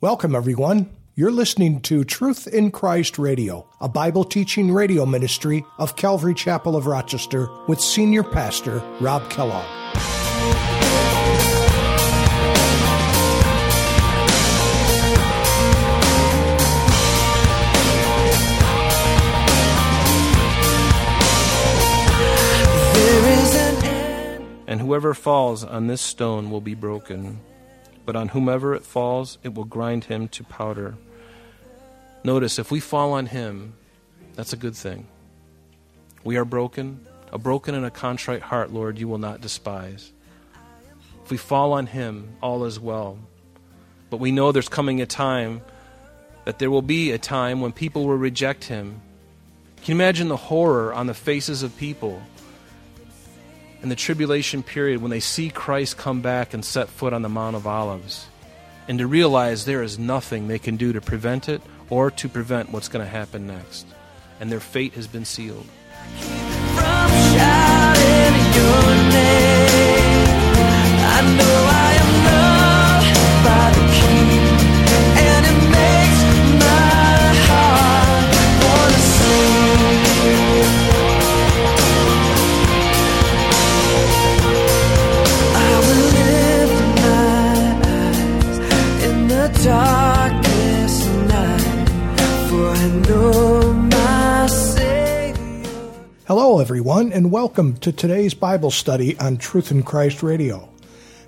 Welcome, everyone. You're listening to Truth in Christ Radio, a Bible teaching radio ministry of Calvary Chapel of Rochester with Senior Pastor Rob Kellogg. And whoever falls on this stone will be broken, but on whomever it falls, it will grind him to powder. Notice, if we fall on him, that's a good thing. We are broken. A broken and a contrite heart, Lord, you will not despise. If we fall on him, all is well. But we know there's coming a time that there will be a time when people will reject him. Can you imagine the horror on the faces of people in the tribulation period when they see Christ come back and set foot on the Mount of Olives and to realize there is nothing they can do to prevent it or to prevent what's going to happen next. And their fate has been sealed. darkest everyone, and welcome to today's Bible study on Truth in Christ Radio.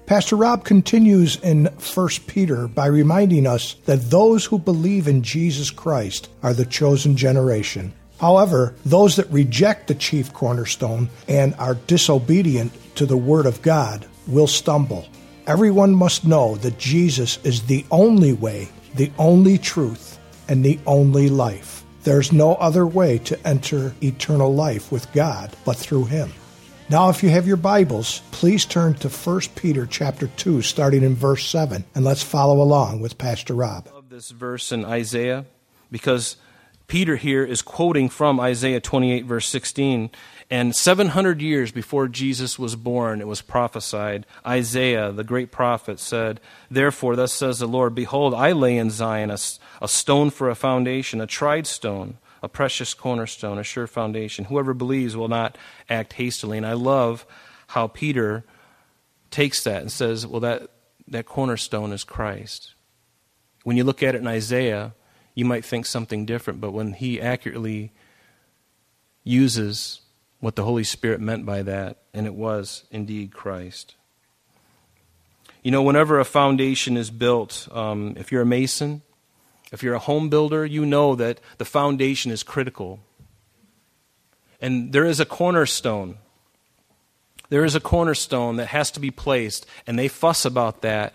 Pastor Rob continues in 1 Peter by reminding us that those who believe in Jesus Christ are the chosen generation. However, those that reject the chief cornerstone and are disobedient to the Word of God will stumble. Everyone must know that Jesus is the only way, the only truth, and the only life. There's no other way to enter eternal life with God but through him. Now if you have your Bibles, please turn to 1 Peter chapter 2 starting in verse 7 and let's follow along with Pastor Rob. I love this verse in Isaiah because Peter here is quoting from Isaiah 28, verse 16. And 700 years before Jesus was born, it was prophesied. Isaiah, the great prophet, said, Therefore, thus says the Lord, Behold, I lay in Zion a, a stone for a foundation, a tried stone, a precious cornerstone, a sure foundation. Whoever believes will not act hastily. And I love how Peter takes that and says, Well, that, that cornerstone is Christ. When you look at it in Isaiah, you might think something different, but when he accurately uses what the Holy Spirit meant by that, and it was indeed Christ. You know, whenever a foundation is built, um, if you're a mason, if you're a home builder, you know that the foundation is critical. And there is a cornerstone. There is a cornerstone that has to be placed, and they fuss about that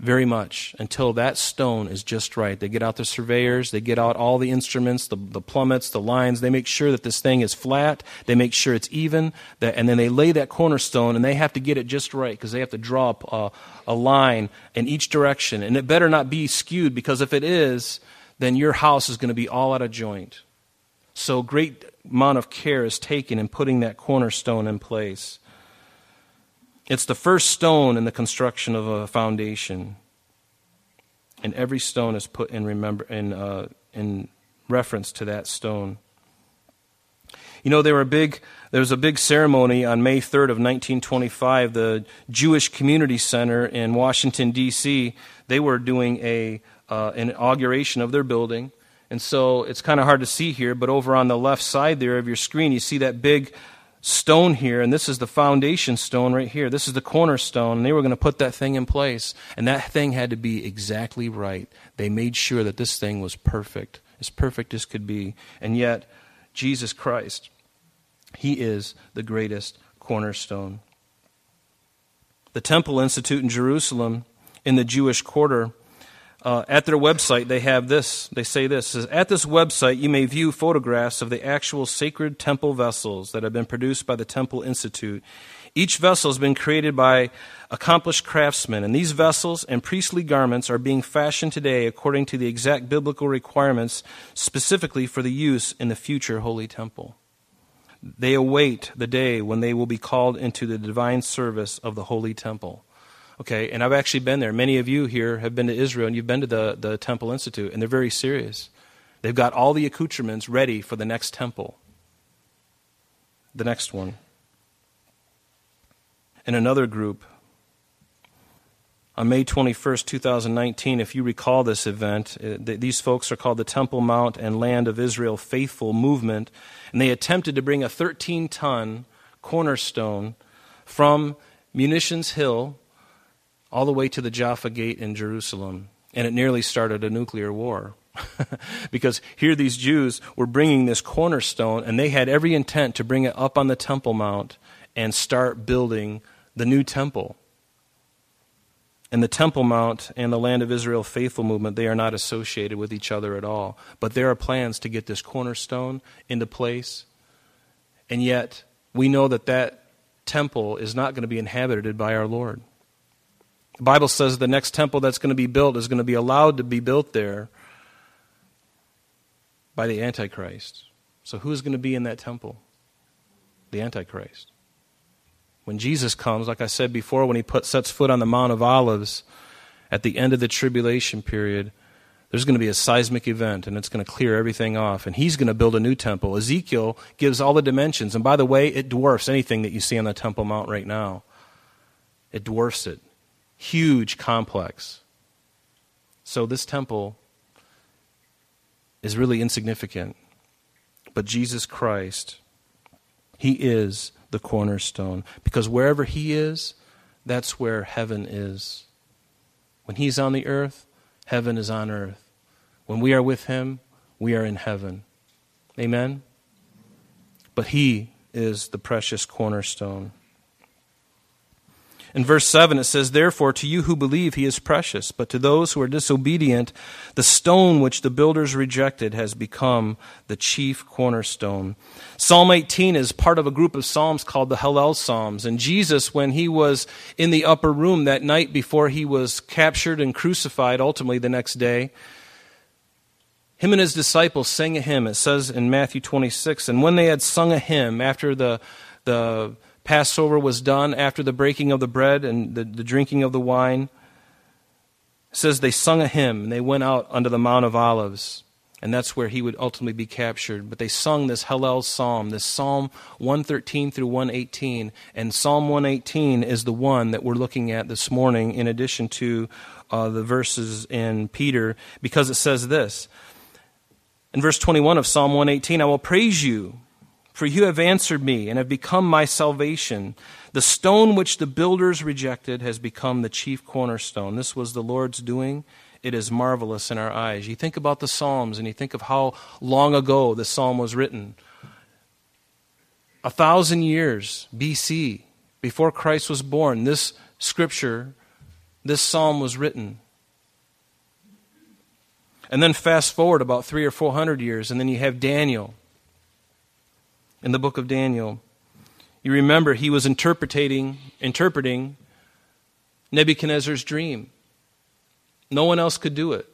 very much until that stone is just right. They get out the surveyors, they get out all the instruments, the, the plummets, the lines. They make sure that this thing is flat. They make sure it's even. That, and then they lay that cornerstone and they have to get it just right because they have to draw up a, a line in each direction. And it better not be skewed because if it is, then your house is going to be all out of joint. So great amount of care is taken in putting that cornerstone in place. It's the first stone in the construction of a foundation. And every stone is put in, remember, in, uh, in reference to that stone. You know, there, were big, there was a big ceremony on May 3rd of 1925. The Jewish Community Center in Washington, D.C., they were doing a, uh, an inauguration of their building. And so it's kind of hard to see here, but over on the left side there of your screen, you see that big stone here, and this is the foundation stone right here. This is the cornerstone, and they were going to put that thing in place. And that thing had to be exactly right. They made sure that this thing was perfect, as perfect as could be. And yet, Jesus Christ, He is the greatest cornerstone. The Temple Institute in Jerusalem, in the Jewish quarter, uh, at their website, they have this. They say this says, At this website, you may view photographs of the actual sacred temple vessels that have been produced by the Temple Institute. Each vessel has been created by accomplished craftsmen, and these vessels and priestly garments are being fashioned today according to the exact biblical requirements specifically for the use in the future holy temple. They await the day when they will be called into the divine service of the holy temple. Okay, and I've actually been there. Many of you here have been to Israel and you've been to the, the Temple Institute, and they're very serious. They've got all the accoutrements ready for the next temple. The next one. In another group, on May 21st, 2019, if you recall this event, uh, these folks are called the Temple Mount and Land of Israel Faithful Movement, and they attempted to bring a 13 ton cornerstone from Munitions Hill all the way to the Jaffa Gate in Jerusalem. And it nearly started a nuclear war. because here these Jews were bringing this cornerstone, and they had every intent to bring it up on the Temple Mount and start building the new temple. And the Temple Mount and the Land of Israel faithful movement, they are not associated with each other at all. But there are plans to get this cornerstone into place. And yet, we know that that temple is not going to be inhabited by our Lord. The Bible says the next temple that's going to be built is going to be allowed to be built there by the Antichrist. So who's going to be in that temple? The Antichrist. When Jesus comes, like I said before, when he put, sets foot on the Mount of Olives at the end of the tribulation period, there's going to be a seismic event and it's going to clear everything off. And he's going to build a new temple. Ezekiel gives all the dimensions. And by the way, it dwarfs anything that you see on the Temple Mount right now. It dwarfs it huge complex. So this temple is really insignificant. But Jesus Christ, He is the cornerstone. Because wherever He is, that's where heaven is. When He's on the earth, heaven is on earth. When we are with Him, we are in heaven. Amen? But He is the precious cornerstone. In verse 7, it says, Therefore, to you who believe, he is precious, but to those who are disobedient, the stone which the builders rejected has become the chief cornerstone. Psalm 18 is part of a group of psalms called the Hallel Psalms. And Jesus, when he was in the upper room that night before he was captured and crucified, ultimately the next day, him and his disciples sang a hymn. It says in Matthew 26, And when they had sung a hymn after the, the Passover was done after the breaking of the bread and the, the drinking of the wine. It says they sung a hymn and they went out under the Mount of Olives. And that's where he would ultimately be captured. But they sung this Hallel psalm, this Psalm 113 through 118. And Psalm 118 is the one that we're looking at this morning, in addition to uh, the verses in Peter, because it says this. In verse 21 of Psalm 118, I will praise you for you have answered me and have become my salvation. The stone which the builders rejected has become the chief cornerstone. This was the Lord's doing. It is marvelous in our eyes. You think about the Psalms and you think of how long ago the psalm was written. A thousand years BC, before Christ was born, this scripture, this psalm was written. And then fast forward about three or four hundred years, and then you have Daniel in the book of Daniel. You remember he was interpreting interpreting Nebuchadnezzar's dream. No one else could do it.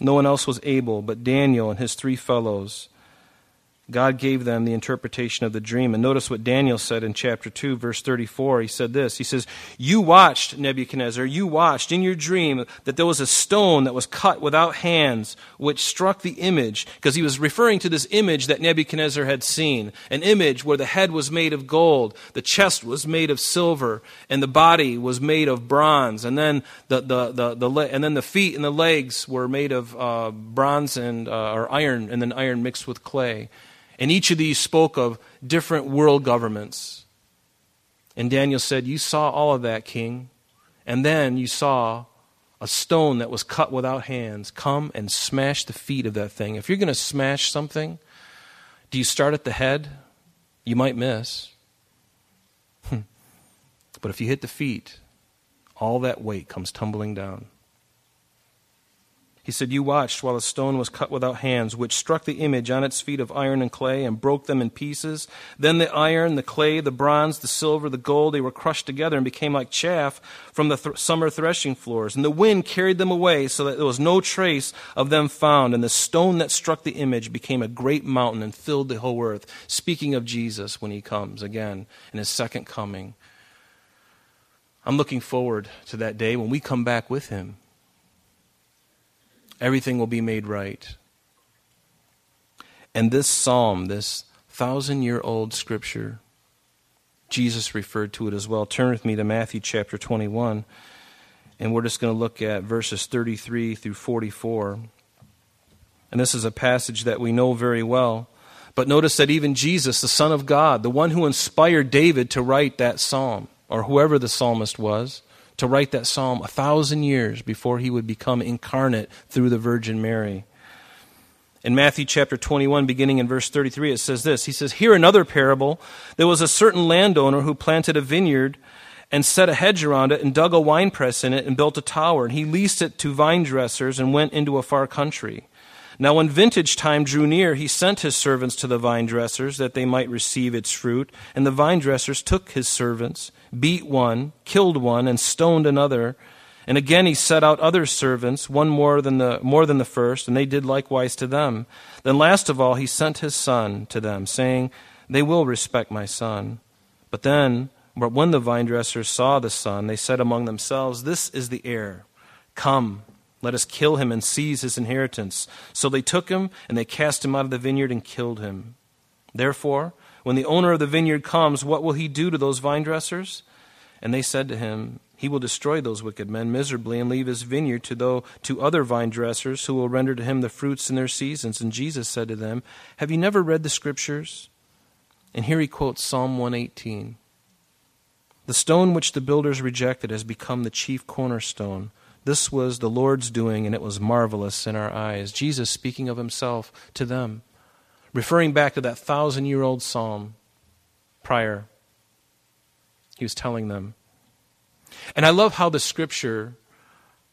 No one else was able but Daniel and his three fellows. God gave them the interpretation of the dream. And notice what Daniel said in chapter 2, verse 34. He said this He says, You watched, Nebuchadnezzar, you watched in your dream that there was a stone that was cut without hands, which struck the image, because he was referring to this image that Nebuchadnezzar had seen an image where the head was made of gold, the chest was made of silver, and the body was made of bronze. And then the, the, the, the, and then the feet and the legs were made of uh, bronze and, uh, or iron, and then iron mixed with clay. And each of these spoke of different world governments. And Daniel said, You saw all of that, king. And then you saw a stone that was cut without hands come and smash the feet of that thing. If you're going to smash something, do you start at the head? You might miss. But if you hit the feet, all that weight comes tumbling down. He said, You watched while a stone was cut without hands, which struck the image on its feet of iron and clay and broke them in pieces. Then the iron, the clay, the bronze, the silver, the gold, they were crushed together and became like chaff from the th- summer threshing floors. And the wind carried them away so that there was no trace of them found. And the stone that struck the image became a great mountain and filled the whole earth. Speaking of Jesus when he comes again in his second coming. I'm looking forward to that day when we come back with him. Everything will be made right. And this psalm, this thousand year old scripture, Jesus referred to it as well. Turn with me to Matthew chapter 21, and we're just going to look at verses 33 through 44. And this is a passage that we know very well. But notice that even Jesus, the Son of God, the one who inspired David to write that psalm, or whoever the psalmist was, to write that psalm a thousand years before he would become incarnate through the Virgin Mary. In Matthew chapter 21, beginning in verse 33, it says this He says, Hear another parable. There was a certain landowner who planted a vineyard and set a hedge around it and dug a winepress in it and built a tower. And he leased it to vine dressers and went into a far country. Now, when vintage time drew near, he sent his servants to the vine dressers that they might receive its fruit. And the vine dressers took his servants, beat one, killed one, and stoned another. And again he set out other servants, one more than the more than the first, and they did likewise to them. Then last of all he sent his son to them, saying, They will respect my son. But then, but when the vine dressers saw the son, they said among themselves, This is the heir. Come let us kill him and seize his inheritance. So they took him, and they cast him out of the vineyard and killed him. Therefore, when the owner of the vineyard comes, what will he do to those vine dressers? And they said to him, He will destroy those wicked men miserably and leave his vineyard to, though, to other vine dressers who will render to him the fruits in their seasons. And Jesus said to them, Have you never read the scriptures? And here he quotes Psalm 118. The stone which the builders rejected has become the chief cornerstone. This was the Lord's doing, and it was marvelous in our eyes. Jesus speaking of himself to them, referring back to that thousand year old psalm prior. He was telling them. And I love how the scripture,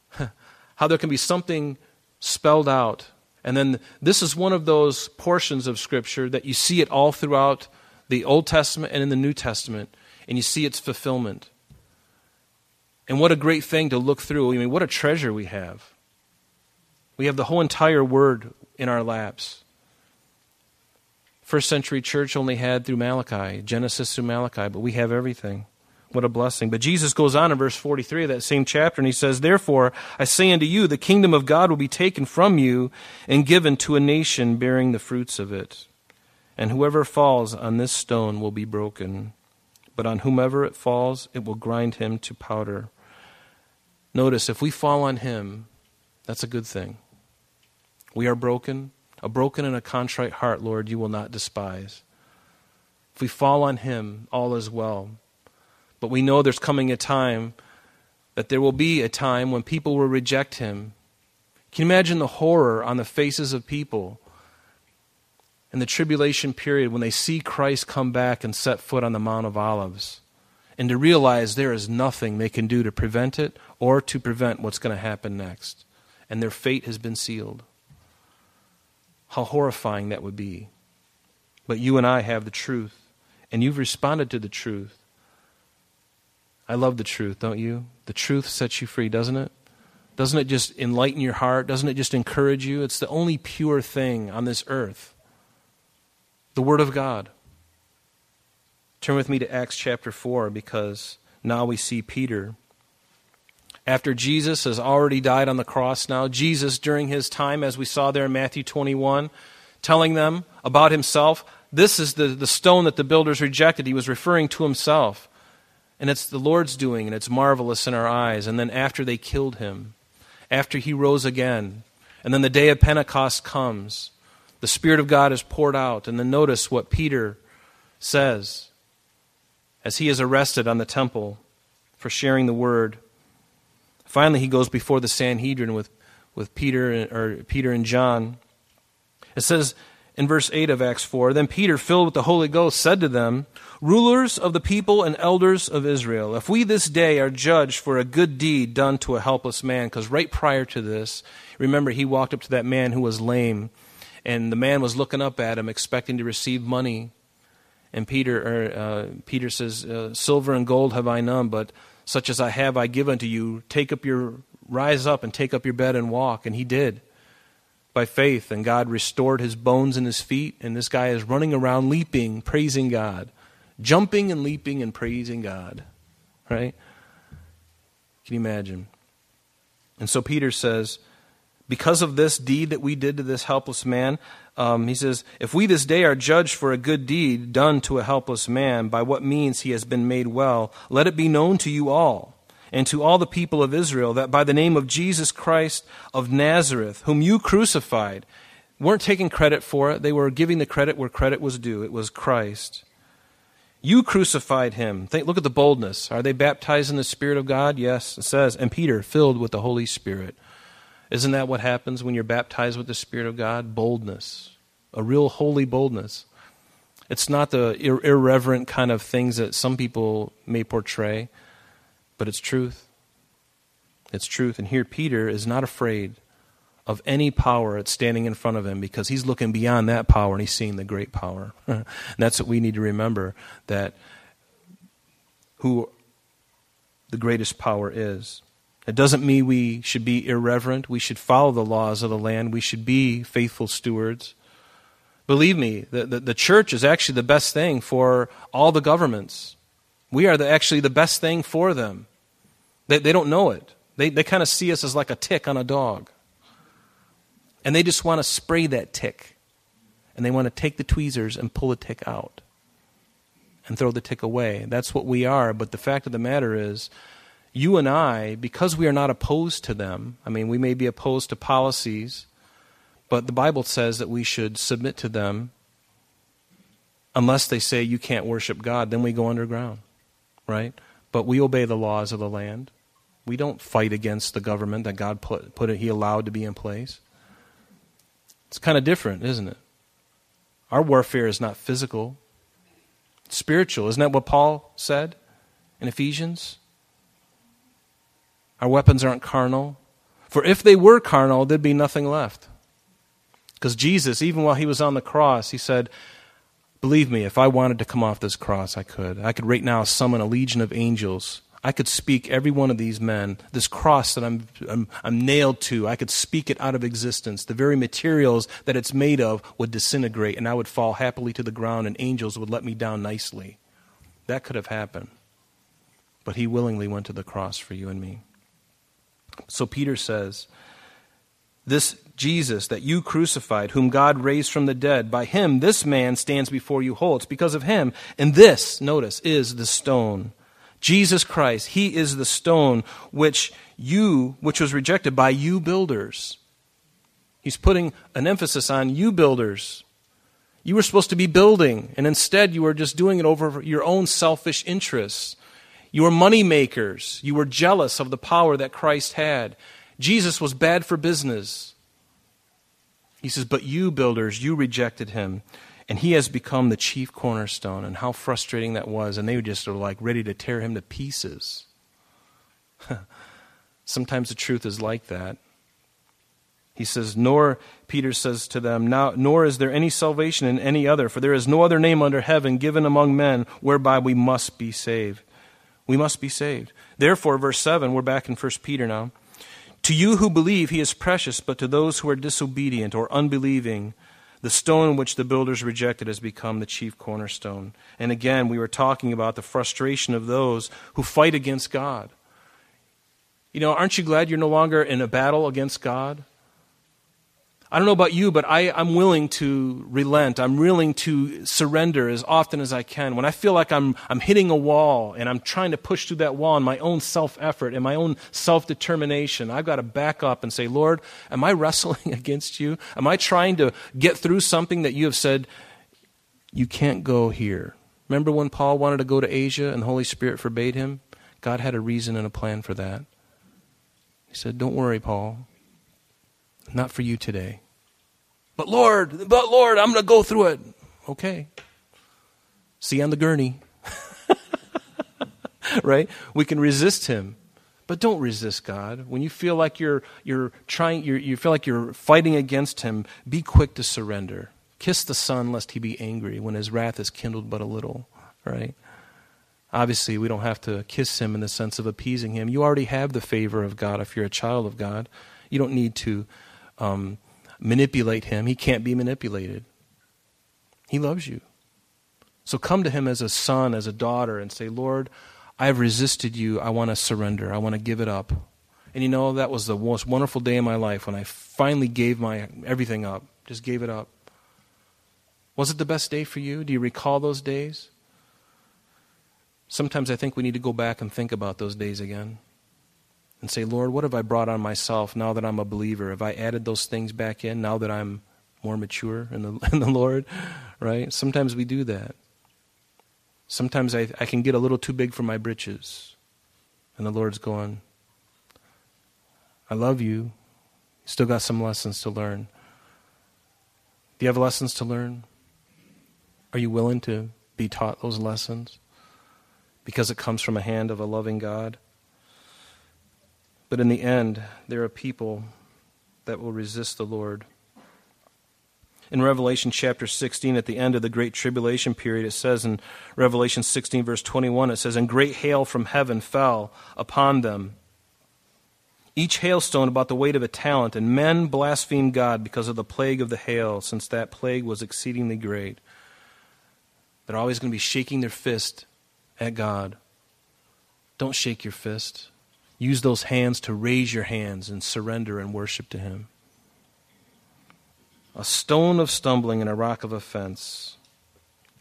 how there can be something spelled out. And then this is one of those portions of scripture that you see it all throughout the Old Testament and in the New Testament, and you see its fulfillment. And what a great thing to look through. I mean, what a treasure we have. We have the whole entire Word in our laps. First century church only had through Malachi, Genesis through Malachi, but we have everything. What a blessing. But Jesus goes on in verse 43 of that same chapter, and he says, Therefore, I say unto you, the kingdom of God will be taken from you and given to a nation bearing the fruits of it. And whoever falls on this stone will be broken but on whomever it falls, it will grind him to powder. Notice, if we fall on him, that's a good thing. We are broken. A broken and a contrite heart, Lord, you will not despise. If we fall on him, all is well. But we know there's coming a time that there will be a time when people will reject him. Can you imagine the horror on the faces of people in the tribulation period when they see Christ come back and set foot on the Mount of Olives and to realize there is nothing they can do to prevent it or to prevent what's going to happen next. And their fate has been sealed. How horrifying that would be. But you and I have the truth, and you've responded to the truth. I love the truth, don't you? The truth sets you free, doesn't it? Doesn't it just enlighten your heart? Doesn't it just encourage you? It's the only pure thing on this earth the Word of God. Turn with me to Acts chapter 4 because now we see Peter. After Jesus has already died on the cross now, Jesus, during his time, as we saw there in Matthew 21, telling them about himself, this is the, the stone that the builders rejected. He was referring to himself. And it's the Lord's doing, and it's marvelous in our eyes. And then after they killed him, after he rose again, and then the day of Pentecost comes, the Spirit of God is poured out. And then notice what Peter says as he is arrested on the temple for sharing the word. Finally, he goes before the Sanhedrin with, with Peter, or Peter and John. It says in verse 8 of Acts 4 Then Peter, filled with the Holy Ghost, said to them, Rulers of the people and elders of Israel, if we this day are judged for a good deed done to a helpless man, because right prior to this, remember, he walked up to that man who was lame and the man was looking up at him, expecting to receive money. And Peter, er, uh, Peter says, uh, "Silver and gold have I none, but such as I have, I give unto you. Take up your, rise up and take up your bed and walk." And he did, by faith. And God restored his bones and his feet. And this guy is running around, leaping, praising God, jumping and leaping and praising God, right? Can you imagine? And so Peter says, because of this deed that we did to this helpless man, um, he says, If we this day are judged for a good deed done to a helpless man, by what means he has been made well, let it be known to you all and to all the people of Israel that by the name of Jesus Christ of Nazareth, whom you crucified, weren't taking credit for it, they were giving the credit where credit was due. It was Christ. You crucified him. Think, look at the boldness. Are they baptized in the Spirit of God? Yes, it says. And Peter, filled with the Holy Spirit. Isn't that what happens when you're baptized with the Spirit of God? Boldness. A real holy boldness. It's not the ir- irreverent kind of things that some people may portray, but it's truth. It's truth. And here Peter is not afraid of any power that's standing in front of him because he's looking beyond that power and he's seeing the great power. and that's what we need to remember that who the greatest power is. It doesn't mean we should be irreverent. We should follow the laws of the land. We should be faithful stewards. Believe me, the, the, the church is actually the best thing for all the governments. We are the, actually the best thing for them. They, they don't know it. They, they kind of see us as like a tick on a dog. And they just want to spray that tick. And they want to take the tweezers and pull the tick out and throw the tick away. That's what we are. But the fact of the matter is, you and I, because we are not opposed to them, I mean, we may be opposed to policies, but the Bible says that we should submit to them unless they say you can't worship God, then we go underground, right? But we obey the laws of the land. We don't fight against the government that God put, put it, He allowed to be in place. It's kind of different, isn't it? Our warfare is not physical, it's spiritual. Isn't that what Paul said in Ephesians? Our weapons aren't carnal. For if they were carnal, there'd be nothing left. Because Jesus, even while he was on the cross, he said, Believe me, if I wanted to come off this cross, I could. I could right now summon a legion of angels. I could speak every one of these men, this cross that I'm, I'm, I'm, nailed to, I could speak it out of existence. The very materials that it's made of would disintegrate, and I would fall happily to the ground, and angels would let me down nicely. That could have happened. But he willingly went to the cross for you and me. So Peter says, This Jesus that you crucified, whom God raised from the dead, by him this man stands before you whole. It's because of him. And this, notice, is the stone. Jesus Christ, he is the stone which you, which was rejected by you builders. He's putting an emphasis on you builders. You were supposed to be building, and instead you were just doing it over your own selfish interests. You were money makers. You were jealous of the power that Christ had. Jesus was bad for business. He says, But you, builders, you rejected him, and he has become the chief cornerstone. And how frustrating that was. And they were just like ready to tear him to pieces. Sometimes the truth is like that. He says, Nor, Peter says to them, now, Nor is there any salvation in any other, for there is no other name under heaven given among men whereby we must be saved. We must be saved. Therefore, verse 7, we're back in 1 Peter now. To you who believe, he is precious, but to those who are disobedient or unbelieving, the stone which the builders rejected has become the chief cornerstone. And again, we were talking about the frustration of those who fight against God. You know, aren't you glad you're no longer in a battle against God? I don't know about you, but I, I'm willing to relent. I'm willing to surrender as often as I can. When I feel like I'm, I'm hitting a wall and I'm trying to push through that wall in my own self effort and my own self determination, I've got to back up and say, Lord, am I wrestling against you? Am I trying to get through something that you have said, you can't go here? Remember when Paul wanted to go to Asia and the Holy Spirit forbade him? God had a reason and a plan for that. He said, Don't worry, Paul. Not for you today. But Lord, but Lord, I'm going to go through it. Okay. See on the gurney. right? We can resist him. But don't resist God. When you feel like you're, you're trying, you're, you feel like you're fighting against him, be quick to surrender. Kiss the Son lest he be angry when his wrath is kindled but a little, right? Obviously, we don't have to kiss him in the sense of appeasing him. You already have the favor of God if you're a child of God. You don't need to um, manipulate him. He can't be manipulated. He loves you. So come to him as a son, as a daughter, and say, Lord, I've resisted you. I want to surrender. I want to give it up. And you know, that was the most wonderful day in my life when I finally gave my everything up. Just gave it up. Was it the best day for you? Do you recall those days? Sometimes I think we need to go back and think about those days again and say, Lord, what have I brought on myself now that I'm a believer? Have I added those things back in now that I'm more mature in the, in the Lord? Right? Sometimes we do that. Sometimes I, I can get a little too big for my britches. And the Lord's going, I love you. you. Still got some lessons to learn. Do you have lessons to learn? Are you willing to be taught those lessons? Because it comes from a hand of a loving God? But in the end, there are people that will resist the Lord. In Revelation chapter 16, at the end of the Great Tribulation period, it says in Revelation 16, verse 21, it says, And great hail from heaven fell upon them each hailstone about the weight of a talent, and men blasphemed God because of the plague of the hail, since that plague was exceedingly great. They're always going to be shaking their fist at God. Don't shake your fist. Use those hands to raise your hands and surrender and worship to Him. A stone of stumbling and a rock of offense.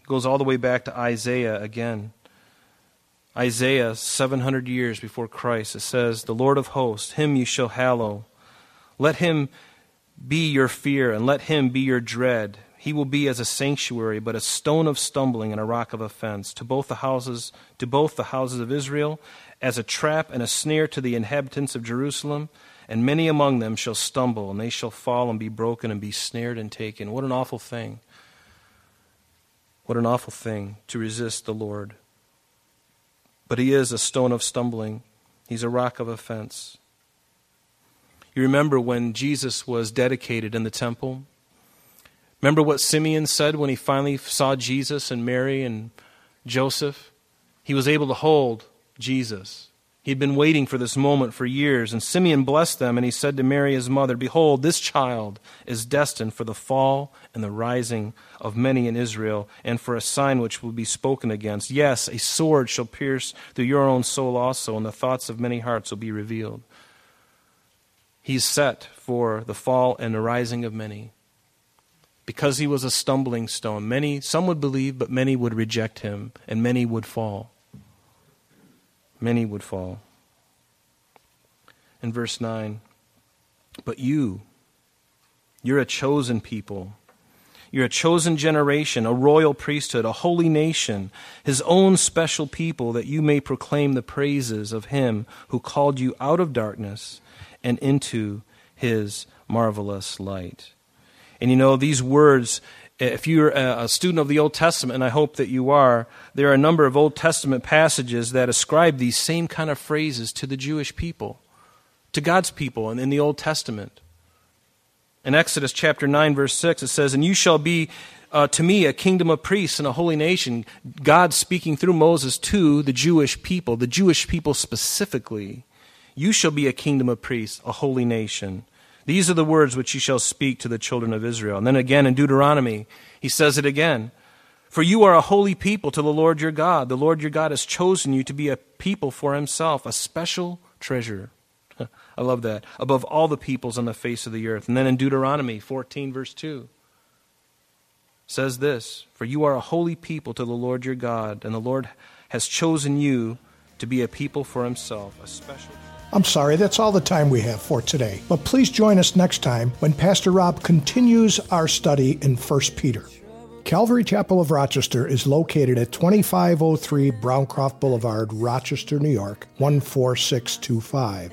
It goes all the way back to Isaiah again. Isaiah, 700 years before Christ, it says, The Lord of hosts, him you shall hallow. Let him be your fear, and let him be your dread. He will be as a sanctuary, but a stone of stumbling and a rock of offense to both the houses, to both the houses of Israel, as a trap and a snare to the inhabitants of Jerusalem. And many among them shall stumble, and they shall fall and be broken and be snared and taken. What an awful thing! What an awful thing to resist the Lord. But he is a stone of stumbling, he's a rock of offense. You remember when Jesus was dedicated in the temple? Remember what Simeon said when he finally saw Jesus and Mary and Joseph? He was able to hold Jesus. He had been waiting for this moment for years, and Simeon blessed them, and he said to Mary, his mother, Behold, this child is destined for the fall and the rising of many in Israel, and for a sign which will be spoken against. Yes, a sword shall pierce through your own soul also, and the thoughts of many hearts will be revealed. He's set for the fall and the rising of many. Because he was a stumbling stone, many, some would believe, but many would reject him, and many would fall. Many would fall. In verse 9, but you, you're a chosen people you're a chosen generation, a royal priesthood, a holy nation, his own special people, that you may proclaim the praises of him who called you out of darkness and into his marvelous light. And you know, these words, if you're a student of the Old Testament, and I hope that you are, there are a number of Old Testament passages that ascribe these same kind of phrases to the Jewish people, to God's people and in the Old Testament. In Exodus chapter 9, verse 6, it says, And you shall be uh, to me a kingdom of priests and a holy nation. God speaking through Moses to the Jewish people, the Jewish people specifically. You shall be a kingdom of priests, a holy nation. These are the words which you shall speak to the children of Israel. And then again in Deuteronomy, he says it again. For you are a holy people to the Lord your God. The Lord your God has chosen you to be a people for himself, a special treasure. I love that. Above all the peoples on the face of the earth. And then in Deuteronomy 14, verse 2, says this For you are a holy people to the Lord your God, and the Lord has chosen you to be a people for himself, a special. I'm sorry, that's all the time we have for today. But please join us next time when Pastor Rob continues our study in 1 Peter. Calvary Chapel of Rochester is located at 2503 Browncroft Boulevard, Rochester, New York, 14625.